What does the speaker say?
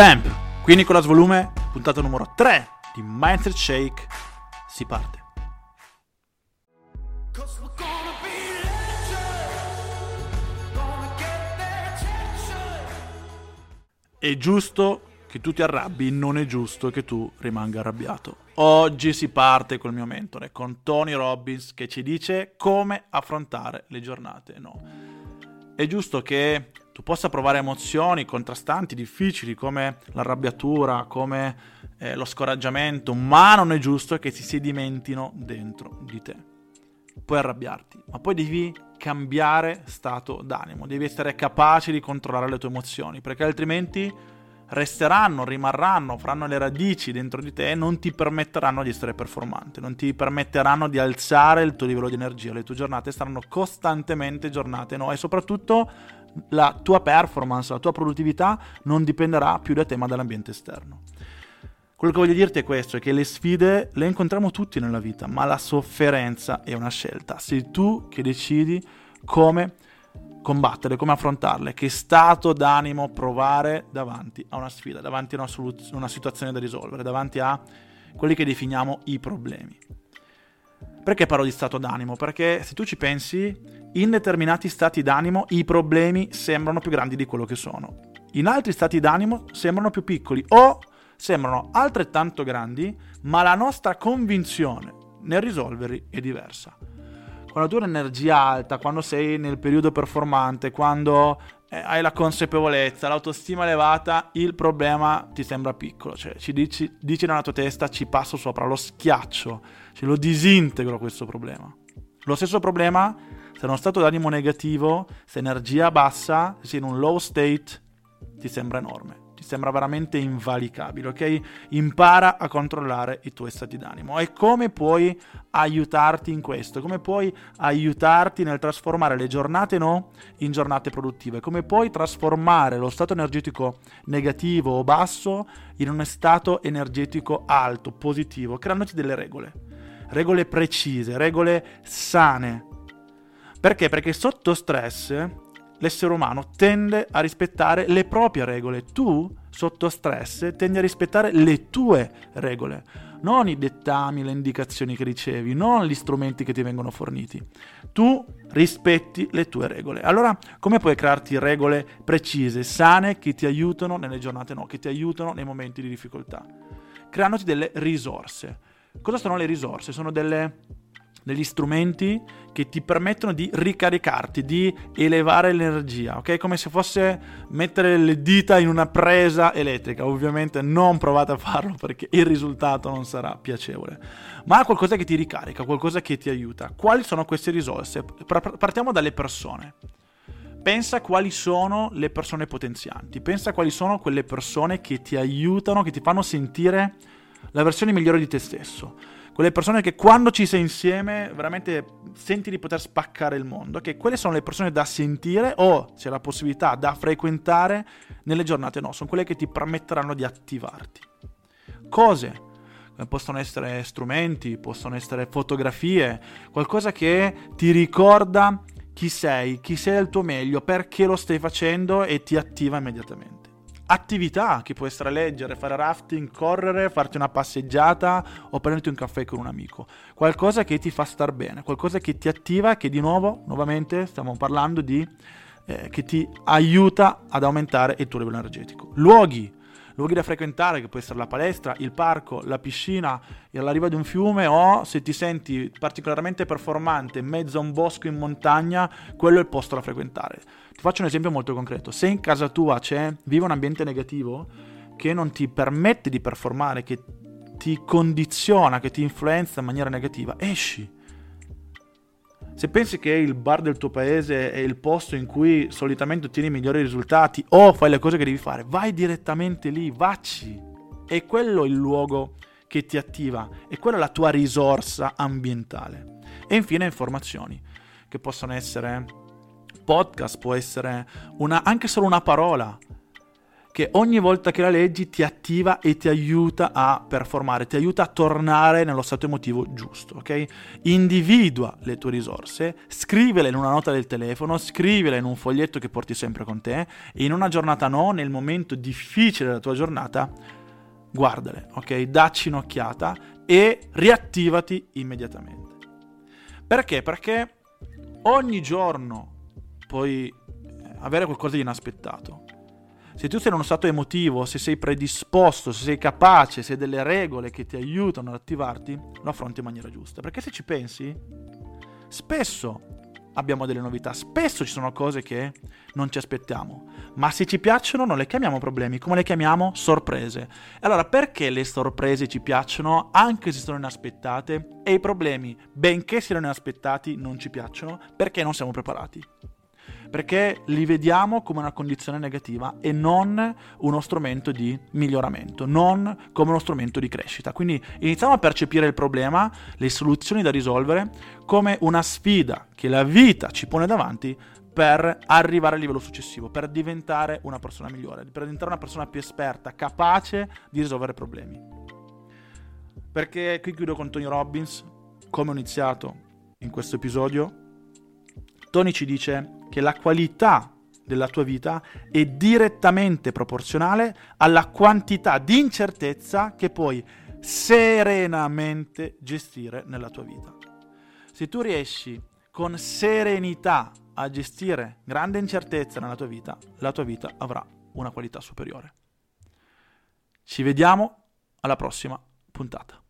Champ, qui Nicolas Volume, puntata numero 3 di Mindset Shake, si parte. È giusto che tu ti arrabbi, non è giusto che tu rimanga arrabbiato. Oggi si parte col mio mentore, con Tony Robbins, che ci dice come affrontare le giornate. No. È giusto che tu possa provare emozioni contrastanti, difficili, come l'arrabbiatura, come eh, lo scoraggiamento, ma non è giusto che si sedimentino dentro di te. Puoi arrabbiarti, ma poi devi cambiare stato d'animo, devi essere capace di controllare le tue emozioni, perché altrimenti resteranno, rimarranno, faranno le radici dentro di te e non ti permetteranno di essere performante, non ti permetteranno di alzare il tuo livello di energia. Le tue giornate saranno costantemente giornate, no? E soprattutto la tua performance, la tua produttività non dipenderà più da te ma dall'ambiente esterno. Quello che voglio dirti è questo, è che le sfide le incontriamo tutti nella vita, ma la sofferenza è una scelta. Sei tu che decidi come combattere, come affrontarle, che stato d'animo provare davanti a una sfida, davanti a una, soluz- una situazione da risolvere, davanti a quelli che definiamo i problemi. Perché parlo di stato d'animo? Perché se tu ci pensi, in determinati stati d'animo i problemi sembrano più grandi di quello che sono. In altri stati d'animo sembrano più piccoli o sembrano altrettanto grandi, ma la nostra convinzione nel risolverli è diversa. Quando tu hai un'energia alta, quando sei nel periodo performante, quando eh, hai la consapevolezza, l'autostima elevata, il problema ti sembra piccolo, cioè ci dici, dici nella tua testa ci passo sopra, lo schiaccio, cioè lo disintegro questo problema. Lo stesso problema se uno stato d'animo negativo, se energia bassa, se sei in un low state, ti sembra enorme ti sembra veramente invalicabile, ok? Impara a controllare i tuoi stati d'animo. E come puoi aiutarti in questo? Come puoi aiutarti nel trasformare le giornate no in giornate produttive? Come puoi trasformare lo stato energetico negativo o basso in un stato energetico alto, positivo, creandoti delle regole. Regole precise, regole sane, perché? Perché sotto stress l'essere umano tende a rispettare le proprie regole. Tu, sotto stress, tendi a rispettare le tue regole, non i dettami, le indicazioni che ricevi, non gli strumenti che ti vengono forniti. Tu rispetti le tue regole. Allora, come puoi crearti regole precise, sane, che ti aiutano nelle giornate no, che ti aiutano nei momenti di difficoltà? Creandoti delle risorse. Cosa sono le risorse? Sono delle degli strumenti che ti permettono di ricaricarti, di elevare l'energia, ok? Come se fosse mettere le dita in una presa elettrica. Ovviamente non provate a farlo perché il risultato non sarà piacevole, ma qualcosa che ti ricarica, qualcosa che ti aiuta. Quali sono queste risorse? Partiamo dalle persone. Pensa quali sono le persone potenzianti, pensa quali sono quelle persone che ti aiutano, che ti fanno sentire la versione migliore di te stesso quelle persone che quando ci sei insieme veramente senti di poter spaccare il mondo, che quelle sono le persone da sentire o c'è la possibilità da frequentare nelle giornate. No, sono quelle che ti permetteranno di attivarti. Cose. Possono essere strumenti, possono essere fotografie, qualcosa che ti ricorda chi sei, chi sei al tuo meglio, perché lo stai facendo e ti attiva immediatamente attività che può essere leggere, fare rafting, correre, farti una passeggiata o prenderti un caffè con un amico. Qualcosa che ti fa star bene, qualcosa che ti attiva, che di nuovo, nuovamente, stiamo parlando di... Eh, che ti aiuta ad aumentare il tuo livello energetico. Luoghi, luoghi da frequentare, che può essere la palestra, il parco, la piscina, alla riva di un fiume o se ti senti particolarmente performante in mezzo a un bosco in montagna, quello è il posto da frequentare. Ti faccio un esempio molto concreto. Se in casa tua c'è, vive un ambiente negativo che non ti permette di performare, che ti condiziona, che ti influenza in maniera negativa, esci se pensi che il bar del tuo paese è il posto in cui solitamente ottieni i migliori risultati o fai le cose che devi fare, vai direttamente lì, vacci. È quello il luogo che ti attiva, è quella la tua risorsa ambientale. E infine informazioni, che possono essere podcast, può essere una, anche solo una parola, che ogni volta che la leggi ti attiva e ti aiuta a performare, ti aiuta a tornare nello stato emotivo giusto, ok? Individua le tue risorse, scrivele in una nota del telefono, scrivele in un foglietto che porti sempre con te e in una giornata no, nel momento difficile della tua giornata, guardale, ok? Dacci un'occhiata e riattivati immediatamente. Perché? Perché ogni giorno puoi eh, avere qualcosa di inaspettato. Se tu sei in uno stato emotivo, se sei predisposto, se sei capace, se hai delle regole che ti aiutano ad attivarti, lo affronti in maniera giusta. Perché se ci pensi, spesso abbiamo delle novità, spesso ci sono cose che non ci aspettiamo, ma se ci piacciono non le chiamiamo problemi, come le chiamiamo sorprese. Allora perché le sorprese ci piacciono anche se sono inaspettate e i problemi, benché siano inaspettati, non ci piacciono? Perché non siamo preparati perché li vediamo come una condizione negativa e non uno strumento di miglioramento, non come uno strumento di crescita. Quindi iniziamo a percepire il problema, le soluzioni da risolvere come una sfida che la vita ci pone davanti per arrivare al livello successivo, per diventare una persona migliore, per diventare una persona più esperta, capace di risolvere problemi. Perché qui chiudo con Tony Robbins, come ho iniziato in questo episodio, Tony ci dice che la qualità della tua vita è direttamente proporzionale alla quantità di incertezza che puoi serenamente gestire nella tua vita. Se tu riesci con serenità a gestire grande incertezza nella tua vita, la tua vita avrà una qualità superiore. Ci vediamo alla prossima puntata.